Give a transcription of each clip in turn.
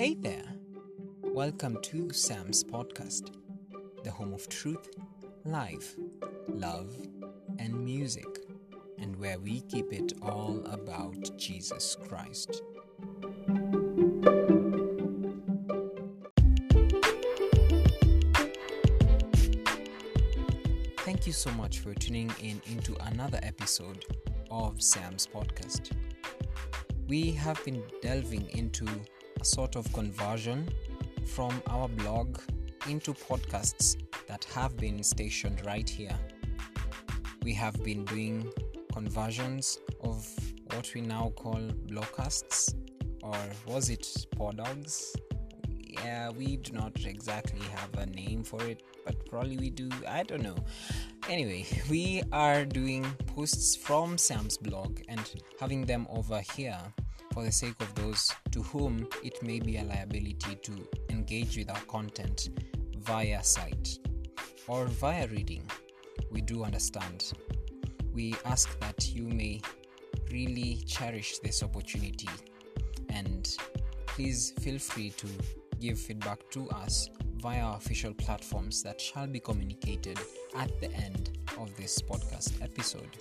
Hey there! Welcome to Sam's Podcast, the home of truth, life, love, and music, and where we keep it all about Jesus Christ. Thank you so much for tuning in into another episode of Sam's Podcast. We have been delving into sort of conversion from our blog into podcasts that have been stationed right here. We have been doing conversions of what we now call blogcasts, or was it podogs? Yeah, we do not exactly have a name for it, but probably we do. I don't know. Anyway, we are doing posts from Sam's blog and having them over here for the sake of those to whom it may be a liability to engage with our content via sight or via reading. We do understand. We ask that you may really cherish this opportunity and please feel free to give feedback to us via our official platforms that shall be communicated at the end of this podcast episode.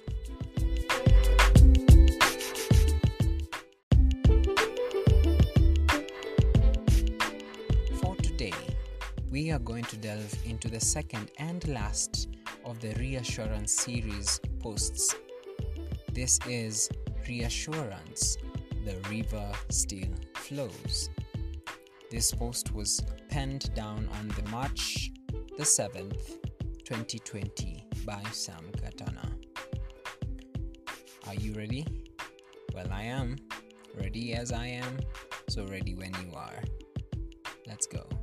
We are going to delve into the second and last of the Reassurance series posts. This is Reassurance The River Still Flows. This post was penned down on the March the 7th, 2020 by Sam Katana. Are you ready? Well, I am. Ready as I am, so ready when you are. Let's go.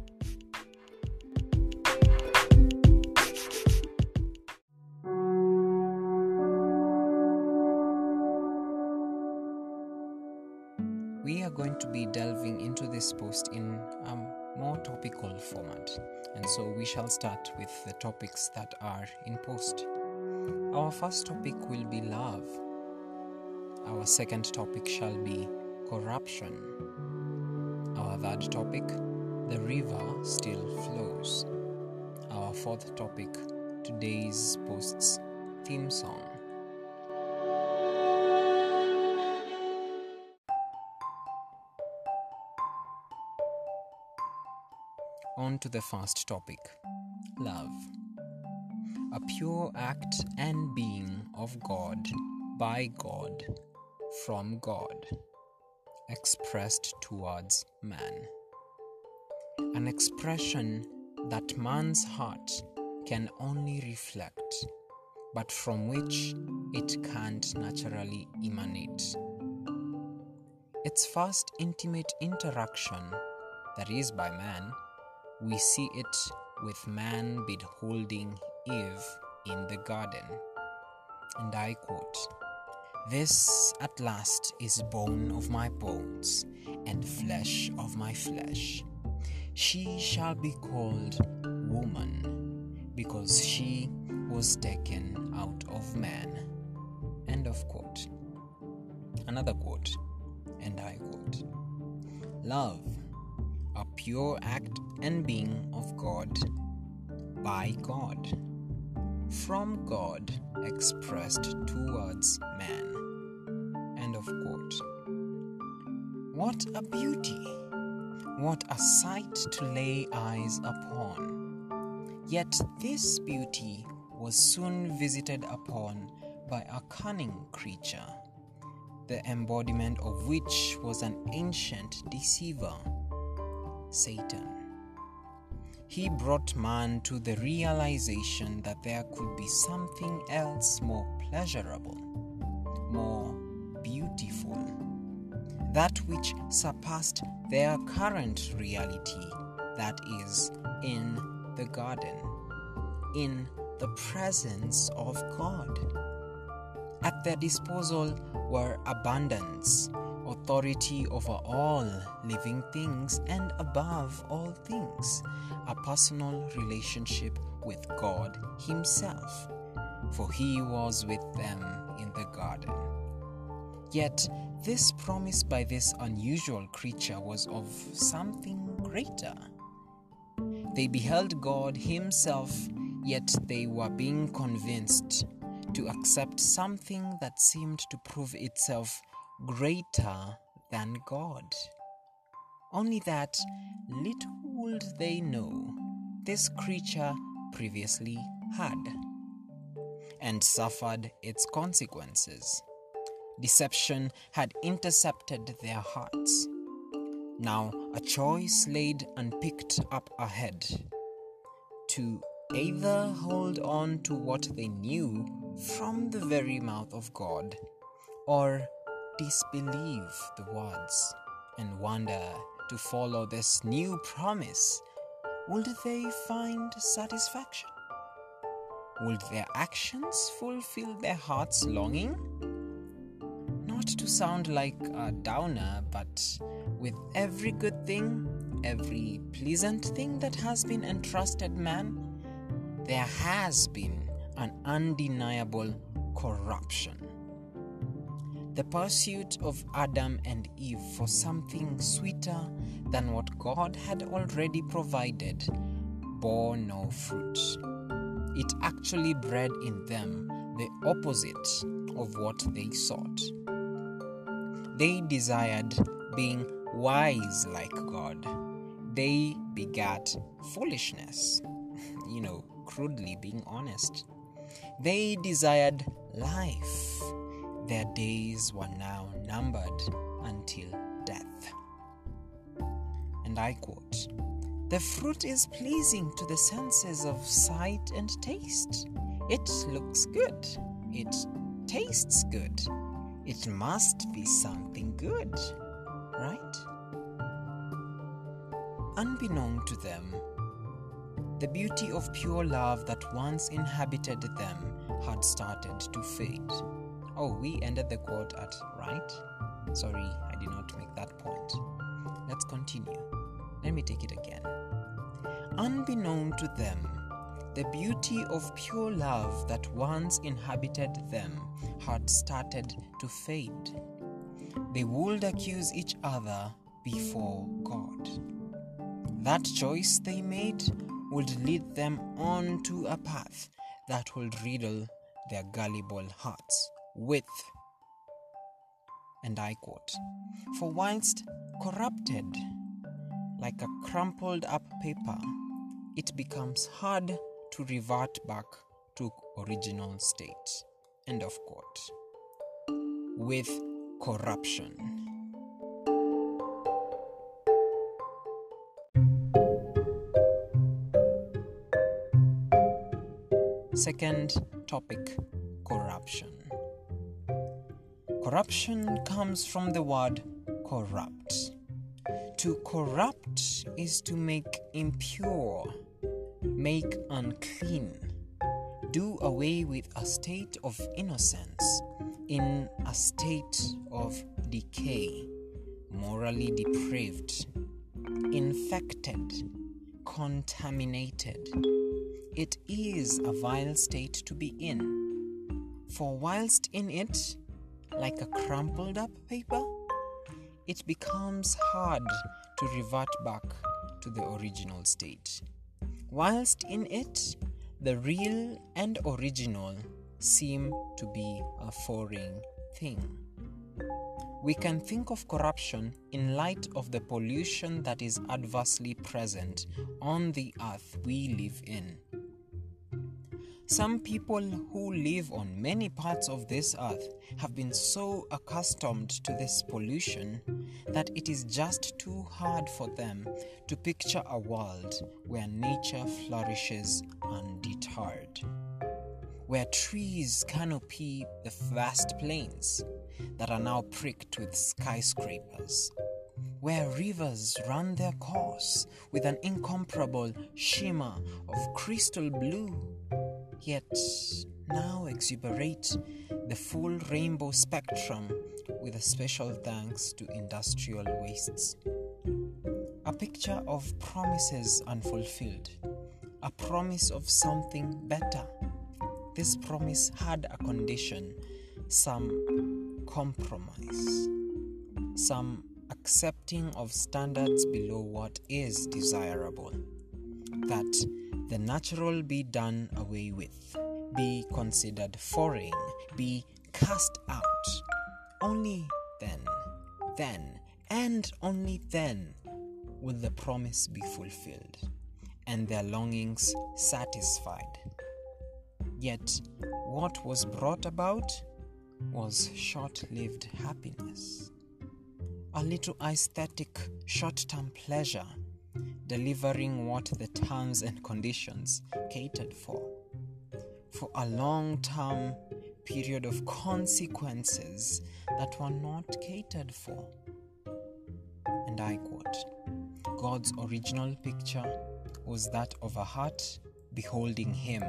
With the topics that are in post. Our first topic will be love. Our second topic shall be corruption. Our third topic, the river still flows. Our fourth topic, today's post's theme song. On to the first topic love. A pure act and being of God, by God, from God, expressed towards man. An expression that man's heart can only reflect, but from which it can't naturally emanate. Its first intimate interaction, that is by man, we see it with man beholding Eve in the garden. And I quote This at last is bone of my bones and flesh of my flesh. She shall be called woman because she was taken out of man. End of quote. Another quote, and I quote Love a pure act and being of God, by God, from God, expressed towards man. End of quote. What a beauty! What a sight to lay eyes upon! Yet this beauty was soon visited upon by a cunning creature, the embodiment of which was an ancient deceiver Satan. He brought man to the realization that there could be something else more pleasurable, more beautiful, that which surpassed their current reality, that is, in the garden, in the presence of God. At their disposal were abundance, authority over all living things and above all things, a personal relationship with God Himself, for He was with them in the garden. Yet, this promise by this unusual creature was of something greater. They beheld God Himself, yet they were being convinced to accept something that seemed to prove itself greater than God. Only that little would they know this creature previously had and suffered its consequences. Deception had intercepted their hearts. Now a choice laid and picked up ahead to either hold on to what they knew from the very mouth of God or disbelieve the words and wonder to follow this new promise. Would they find satisfaction? Would their actions fulfill their heart's longing? Not to sound like a downer, but with every good thing, every pleasant thing that has been entrusted man, there has been an undeniable corruption. The pursuit of Adam and Eve for something sweeter than what God had already provided bore no fruit. It actually bred in them the opposite of what they sought. They desired being wise like God. They begat foolishness, you know, crudely being honest. They desired life their days were now numbered until death. And I quote The fruit is pleasing to the senses of sight and taste. It looks good. It tastes good. It must be something good, right? Unbeknown to them, the beauty of pure love that once inhabited them had started to fade. Oh, we ended the quote at right? Sorry, I did not make that point. Let's continue. Let me take it again. Unbeknown to them, the beauty of pure love that once inhabited them had started to fade. They would accuse each other before God. That choice they made would lead them on to a path that would riddle their gullible hearts with. And I quote For whilst corrupted like a crumpled up paper, it becomes hard to revert back to original state. End of quote. With corruption. Second topic corruption. Corruption comes from the word corrupt. To corrupt is to make impure, make unclean, do away with a state of innocence in a state of decay, morally depraved, infected, contaminated. It is a vile state to be in. For whilst in it, like a crumpled up paper, it becomes hard to revert back to the original state. Whilst in it, the real and original seem to be a foreign thing. We can think of corruption in light of the pollution that is adversely present on the earth we live in. Some people who live on many parts of this earth have been so accustomed to this pollution that it is just too hard for them to picture a world where nature flourishes undeterred, where trees canopy the vast plains that are now pricked with skyscrapers, where rivers run their course with an incomparable shimmer of crystal blue yet now exuberate the full rainbow spectrum with a special thanks to industrial wastes. A picture of promises unfulfilled, a promise of something better. This promise had a condition some compromise, some accepting of standards below what is desirable, that the natural be done away with, be considered foreign, be cast out. Only then, then, and only then will the promise be fulfilled and their longings satisfied. Yet, what was brought about was short lived happiness, a little aesthetic short term pleasure, delivering what the terms and conditions catered for. For a long term period of consequences that were not catered for. And I quote God's original picture was that of a heart beholding Him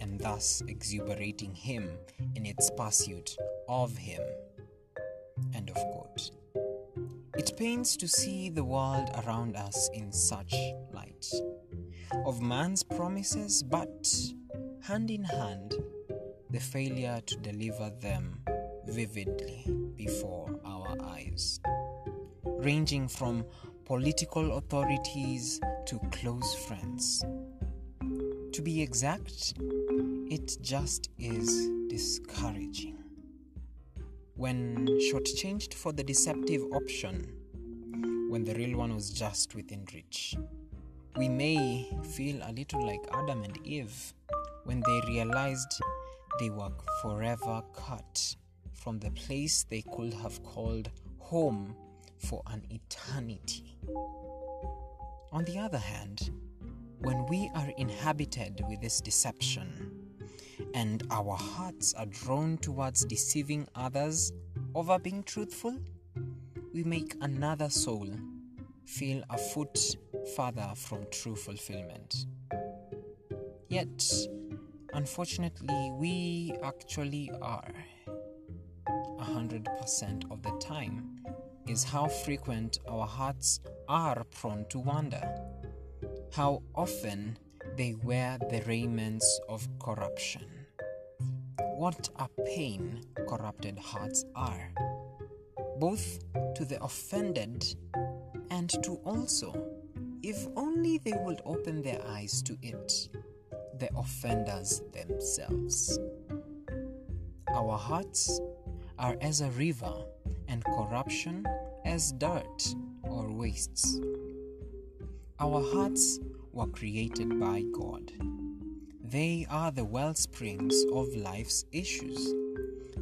and thus exuberating Him in its pursuit of Him. End of quote. Pains to see the world around us in such light of man's promises, but hand in hand, the failure to deliver them vividly before our eyes, ranging from political authorities to close friends. To be exact, it just is discouraging. When shortchanged for the deceptive option, when the real one was just within reach, we may feel a little like Adam and Eve when they realized they were forever cut from the place they could have called home for an eternity. On the other hand, when we are inhabited with this deception and our hearts are drawn towards deceiving others over being truthful, we make another soul feel a foot further from true fulfillment. Yet, unfortunately, we actually are. 100% of the time is how frequent our hearts are prone to wander, how often they wear the raiments of corruption. What a pain corrupted hearts are, both to the offended and to also, if only they would open their eyes to it, the offenders themselves. Our hearts are as a river and corruption as dirt or wastes. Our hearts were created by God. They are the well springs of life's issues.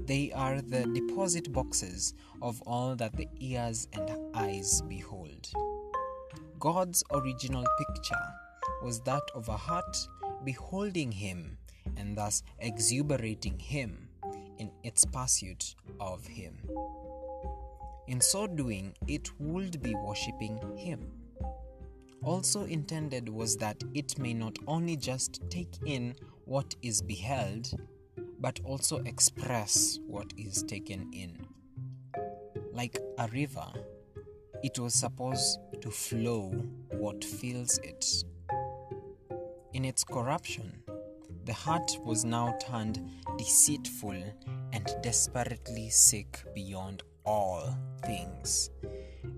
They are the deposit boxes of all that the ears and eyes behold. God's original picture was that of a heart beholding Him and thus exuberating Him in its pursuit of Him. In so doing, it would be worshipping Him. Also intended was that it may not only just take in what is beheld, but also express what is taken in. Like a river, it was supposed to flow what fills it. In its corruption, the heart was now turned deceitful and desperately sick beyond all things,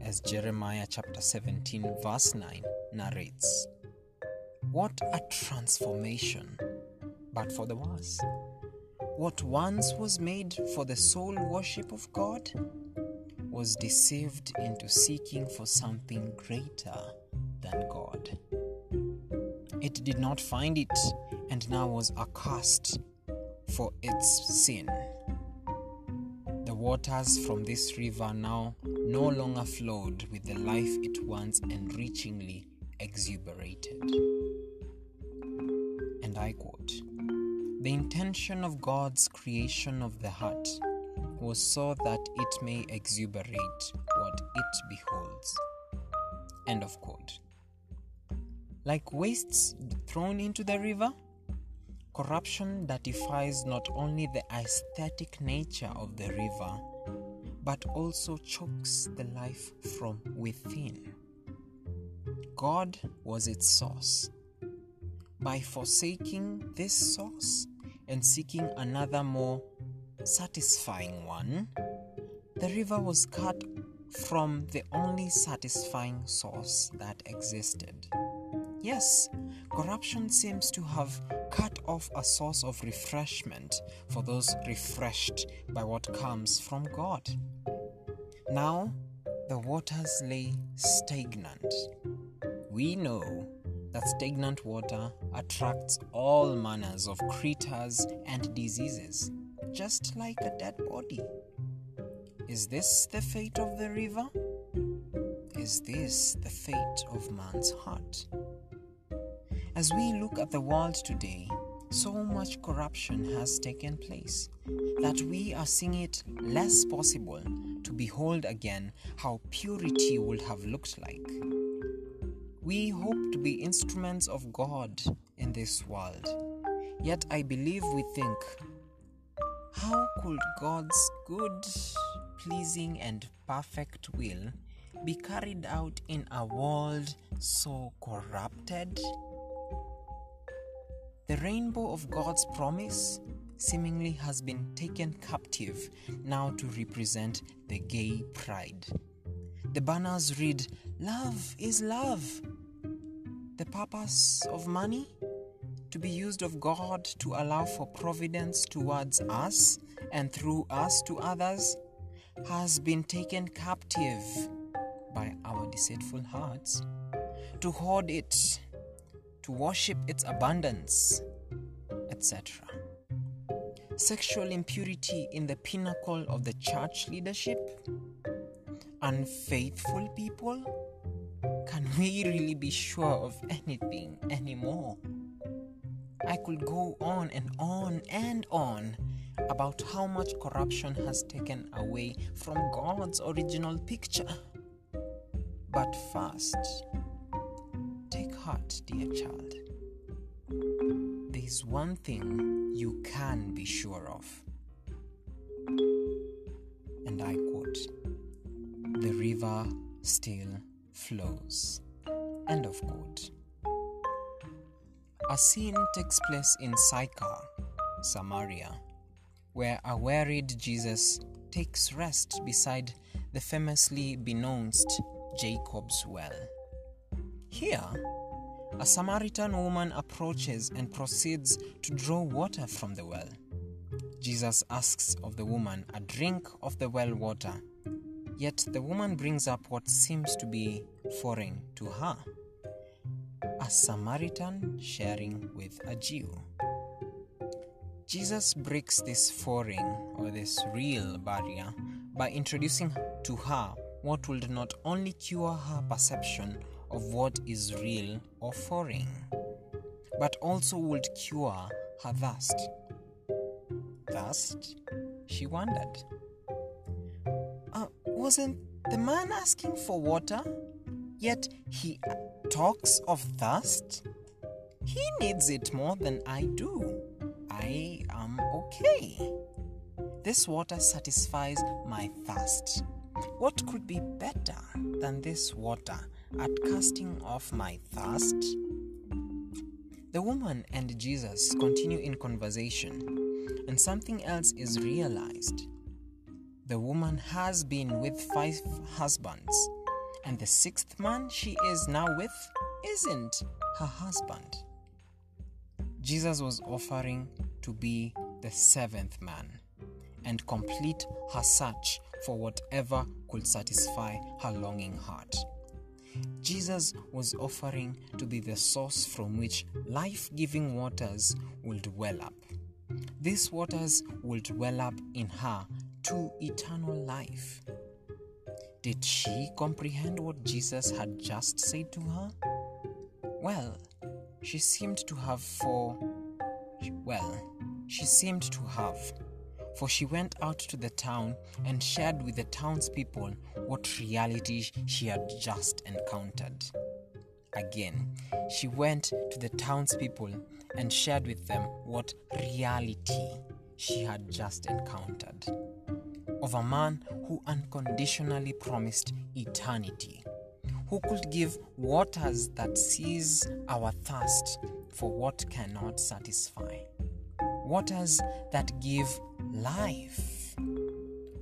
as Jeremiah chapter 17, verse 9 narrates. What a transformation, but for the worse. What once was made for the sole worship of God was deceived into seeking for something greater than God. It did not find it and now was accursed for its sin. The waters from this river now no longer flowed with the life it once enrichingly exuberated. And I quote The intention of God's creation of the heart was so that it may exuberate what it beholds. End of quote. Like wastes thrown into the river, corruption defies not only the aesthetic nature of the river, but also chokes the life from within. God was its source. By forsaking this source and seeking another more satisfying one, the river was cut from the only satisfying source that existed. Yes, corruption seems to have cut off a source of refreshment for those refreshed by what comes from God. Now, the waters lay stagnant. We know that stagnant water attracts all manners of creatures and diseases, just like a dead body. Is this the fate of the river? Is this the fate of man's heart? As we look at the world today, so much corruption has taken place that we are seeing it less possible to behold again how purity would have looked like. We hope to be instruments of God in this world, yet I believe we think, how could God's good pleasing and perfect will be carried out in a world so corrupted? The rainbow of God's promise seemingly has been taken captive now to represent the gay pride. The banners read, Love is love. The purpose of money? To be used of God to allow for providence towards us and through us to others has been taken captive by our deceitful hearts, to hoard it, to worship its abundance, etc. Sexual impurity in the pinnacle of the church leadership? Unfaithful people? Can we really be sure of anything anymore? I could go on and on and on about how much corruption has taken away from God's original picture. But first, take heart, dear child. There is one thing you can be sure of. And I quote The river still flows. End of quote. A scene takes place in Sychar, Samaria, where a wearied Jesus takes rest beside the famously benounced Jacob's well. Here, a Samaritan woman approaches and proceeds to draw water from the well. Jesus asks of the woman a drink of the well water, yet the woman brings up what seems to be foreign to her a Samaritan sharing with a Jew. Jesus breaks this foreign or this real barrier by introducing to her what will not only cure her perception of what is real or foreign, but also would cure her thirst. Thirst? She wondered. Wasn't the man asking for water? Yet he talks of thirst? He needs it more than I do. I am okay. This water satisfies my thirst. What could be better than this water at casting off my thirst? The woman and Jesus continue in conversation, and something else is realized. The woman has been with five husbands, and the sixth man she is now with isn't her husband. Jesus was offering to be the seventh man and complete her search for whatever could satisfy her longing heart. Jesus was offering to be the source from which life giving waters would well up. These waters would well up in her to eternal life. Did she comprehend what Jesus had just said to her? Well, she seemed to have for well, she seemed to have for she went out to the town and shared with the townspeople what reality she had just encountered. Again, she went to the townspeople and shared with them what reality she had just encountered of a man who unconditionally promised eternity, who could give waters that seize our thirst for what cannot satisfy, waters that give life,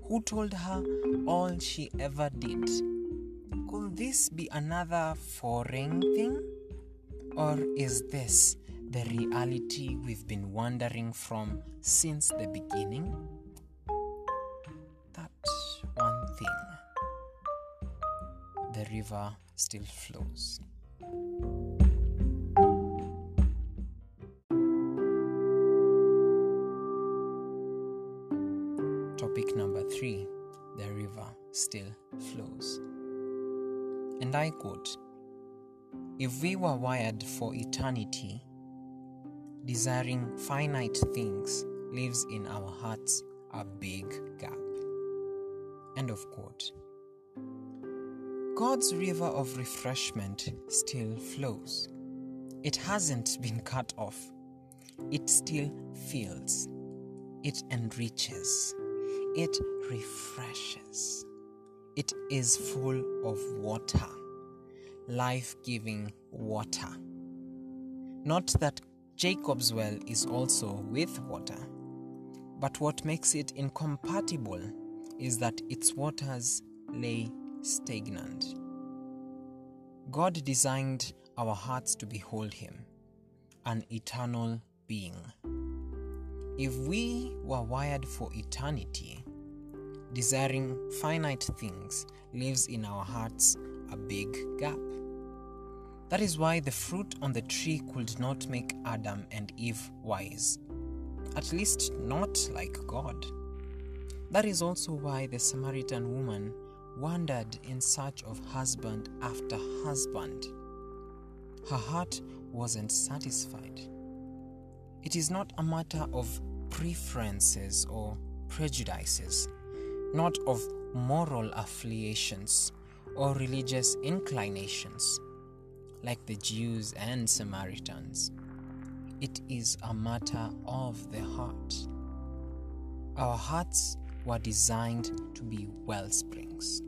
who told her all she ever did. Could this be another foreign thing? Or is this the reality we've been wandering from since the beginning? The river still flows. Topic number three The river still flows. And I quote If we were wired for eternity, desiring finite things leaves in our hearts a big gap. End of quote. God's river of refreshment still flows. It hasn't been cut off. It still fills. It enriches. It refreshes. It is full of water, life giving water. Not that Jacob's well is also with water, but what makes it incompatible is that its waters lay stagnant. God designed our hearts to behold Him, an eternal being. If we were wired for eternity, desiring finite things leaves in our hearts a big gap. That is why the fruit on the tree could not make Adam and Eve wise, at least not like God. That is also why the Samaritan woman wandered in search of husband after husband. Her heart wasn't satisfied. It is not a matter of preferences or prejudices, not of moral affiliations or religious inclinations, like the Jews and Samaritans. It is a matter of the heart. Our hearts were designed to be well springs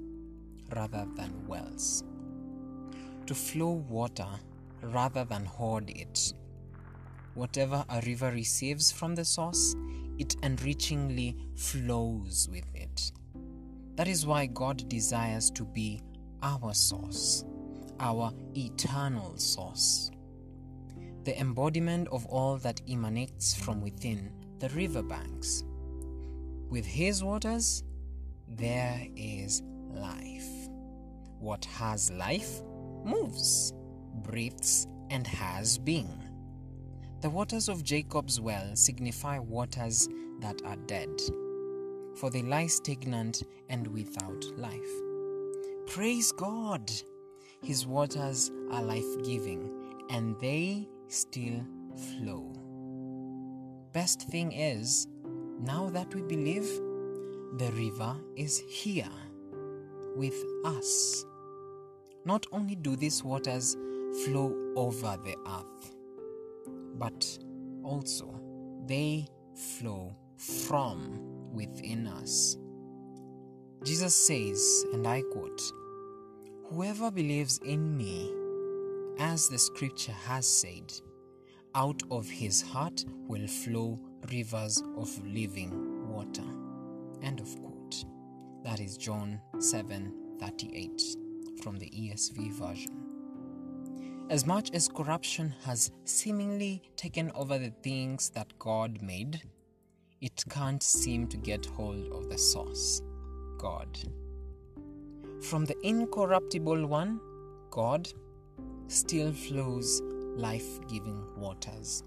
rather than wells, to flow water rather than hoard it. Whatever a river receives from the source, it enrichingly flows with it. That is why God desires to be our source, our eternal source, the embodiment of all that emanates from within the riverbanks. With His waters, there is life. What has life moves, breathes, and has being. The waters of Jacob's well signify waters that are dead, for they lie stagnant and without life. Praise God! His waters are life giving and they still flow. Best thing is, now that we believe, the river is here with us. Not only do these waters flow over the earth, but also they flow from within us. Jesus says, and I quote, Whoever believes in me, as the scripture has said, out of his heart will flow rivers of living water. End of quote. That is John 7 38 from the ESV version. As much as corruption has seemingly taken over the things that God made, it can't seem to get hold of the source, God. From the incorruptible one, God, still flows life giving waters.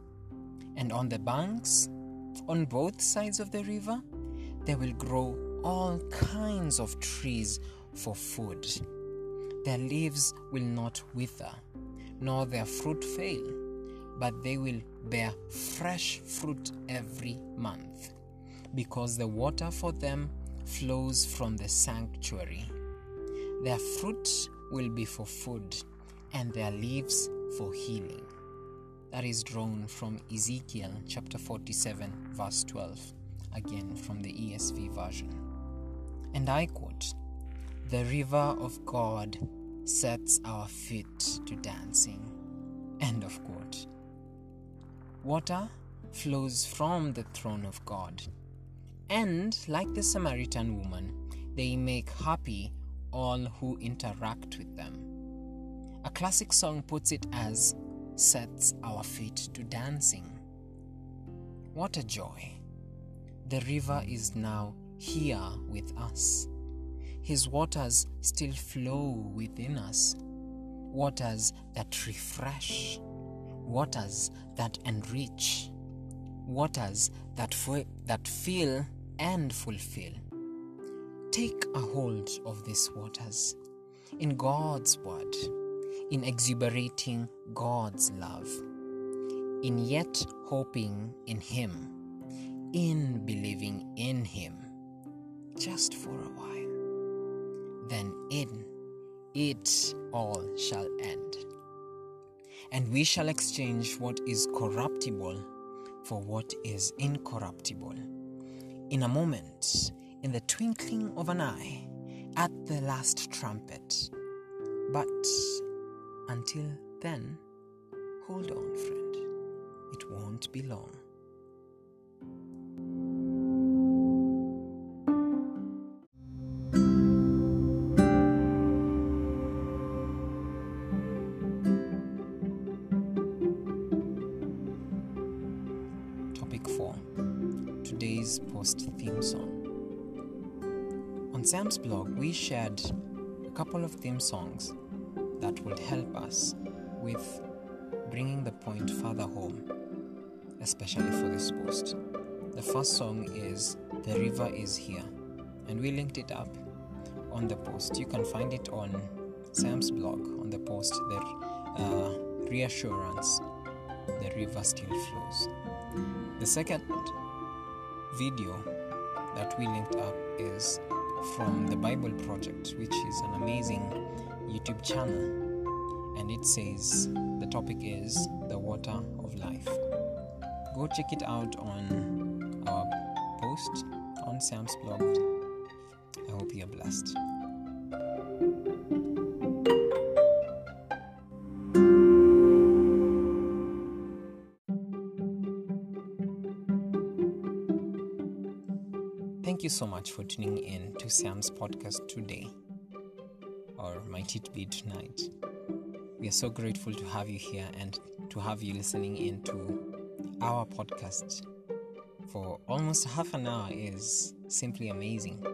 And on the banks, on both sides of the river, there will grow all kinds of trees for food. Their leaves will not wither, nor their fruit fail, but they will bear fresh fruit every month, because the water for them flows from the sanctuary. Their fruit will be for food, and their leaves for healing. That is drawn from Ezekiel chapter 47, verse 12, again from the ESV version. And I quote The river of God sets our feet to dancing. End of quote. Water flows from the throne of God. And, like the Samaritan woman, they make happy all who interact with them. A classic song puts it as sets our feet to dancing. What a joy! The river is now here with us. His waters still flow within us. Waters that refresh, waters that enrich, waters that, that fill and fulfill. Take a hold of these waters in God's word, in exuberating God's love, in yet hoping in Him, in believing in Him, just for a while. Then in it all shall end. And we shall exchange what is corruptible for what is incorruptible. In a moment, in the twinkling of an eye, at the last trumpet. But until then, hold on, friend. It won't be long. Topic 4 Today's post theme song. On Sam's blog, we shared a couple of theme songs that would help us with bringing the point further home, especially for this post. The first song is The River Is Here, and we linked it up on the post. You can find it on Sam's blog on the post, the uh, reassurance, the river still flows. The second video that we linked up is from the Bible Project, which is an amazing YouTube channel. And it says the topic is the water of life. Go check it out on our post on Sam's blog. I hope you're blessed. Thank you so much for tuning in to Sam's podcast today, or might it be tonight. We are so grateful to have you here and to have you listening in to our podcast for almost half an hour is simply amazing.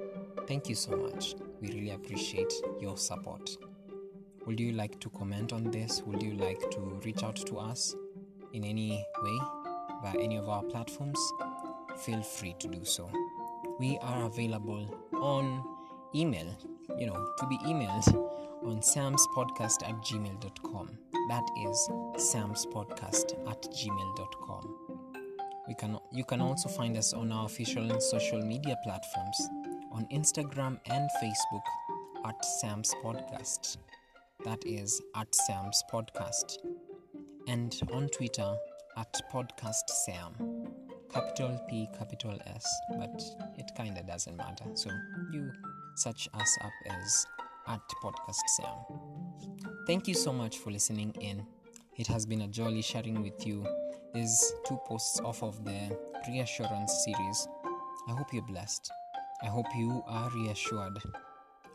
Thank you so much. We really appreciate your support. Would you like to comment on this? Would you like to reach out to us in any way via any of our platforms? Feel free to do so. We are available on email, you know, to be emailed on samspodcast at gmail.com. That is samspodcast at gmail.com. We can, you can also find us on our official and social media platforms on Instagram and Facebook at Sam's Podcast. That is at Sam's Podcast. And on Twitter at Podcast Sam. Capital P, capital S, but it kinda doesn't matter. So you search us up as at Podcast Sam. Thank you so much for listening in. It has been a jolly sharing with you these two posts off of the Reassurance series. I hope you're blessed. I hope you are reassured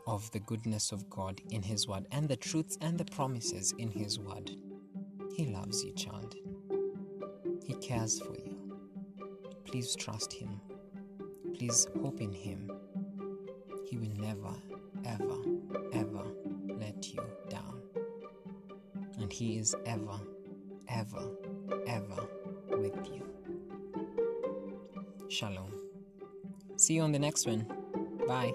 of the goodness of God in His Word and the truths and the promises in His Word. He loves you, child. He cares for you. Please trust Him. Please hope in Him. He will never, ever, ever let you down. And He is ever, ever, ever with you. Shalom. See you on the next one. Bye.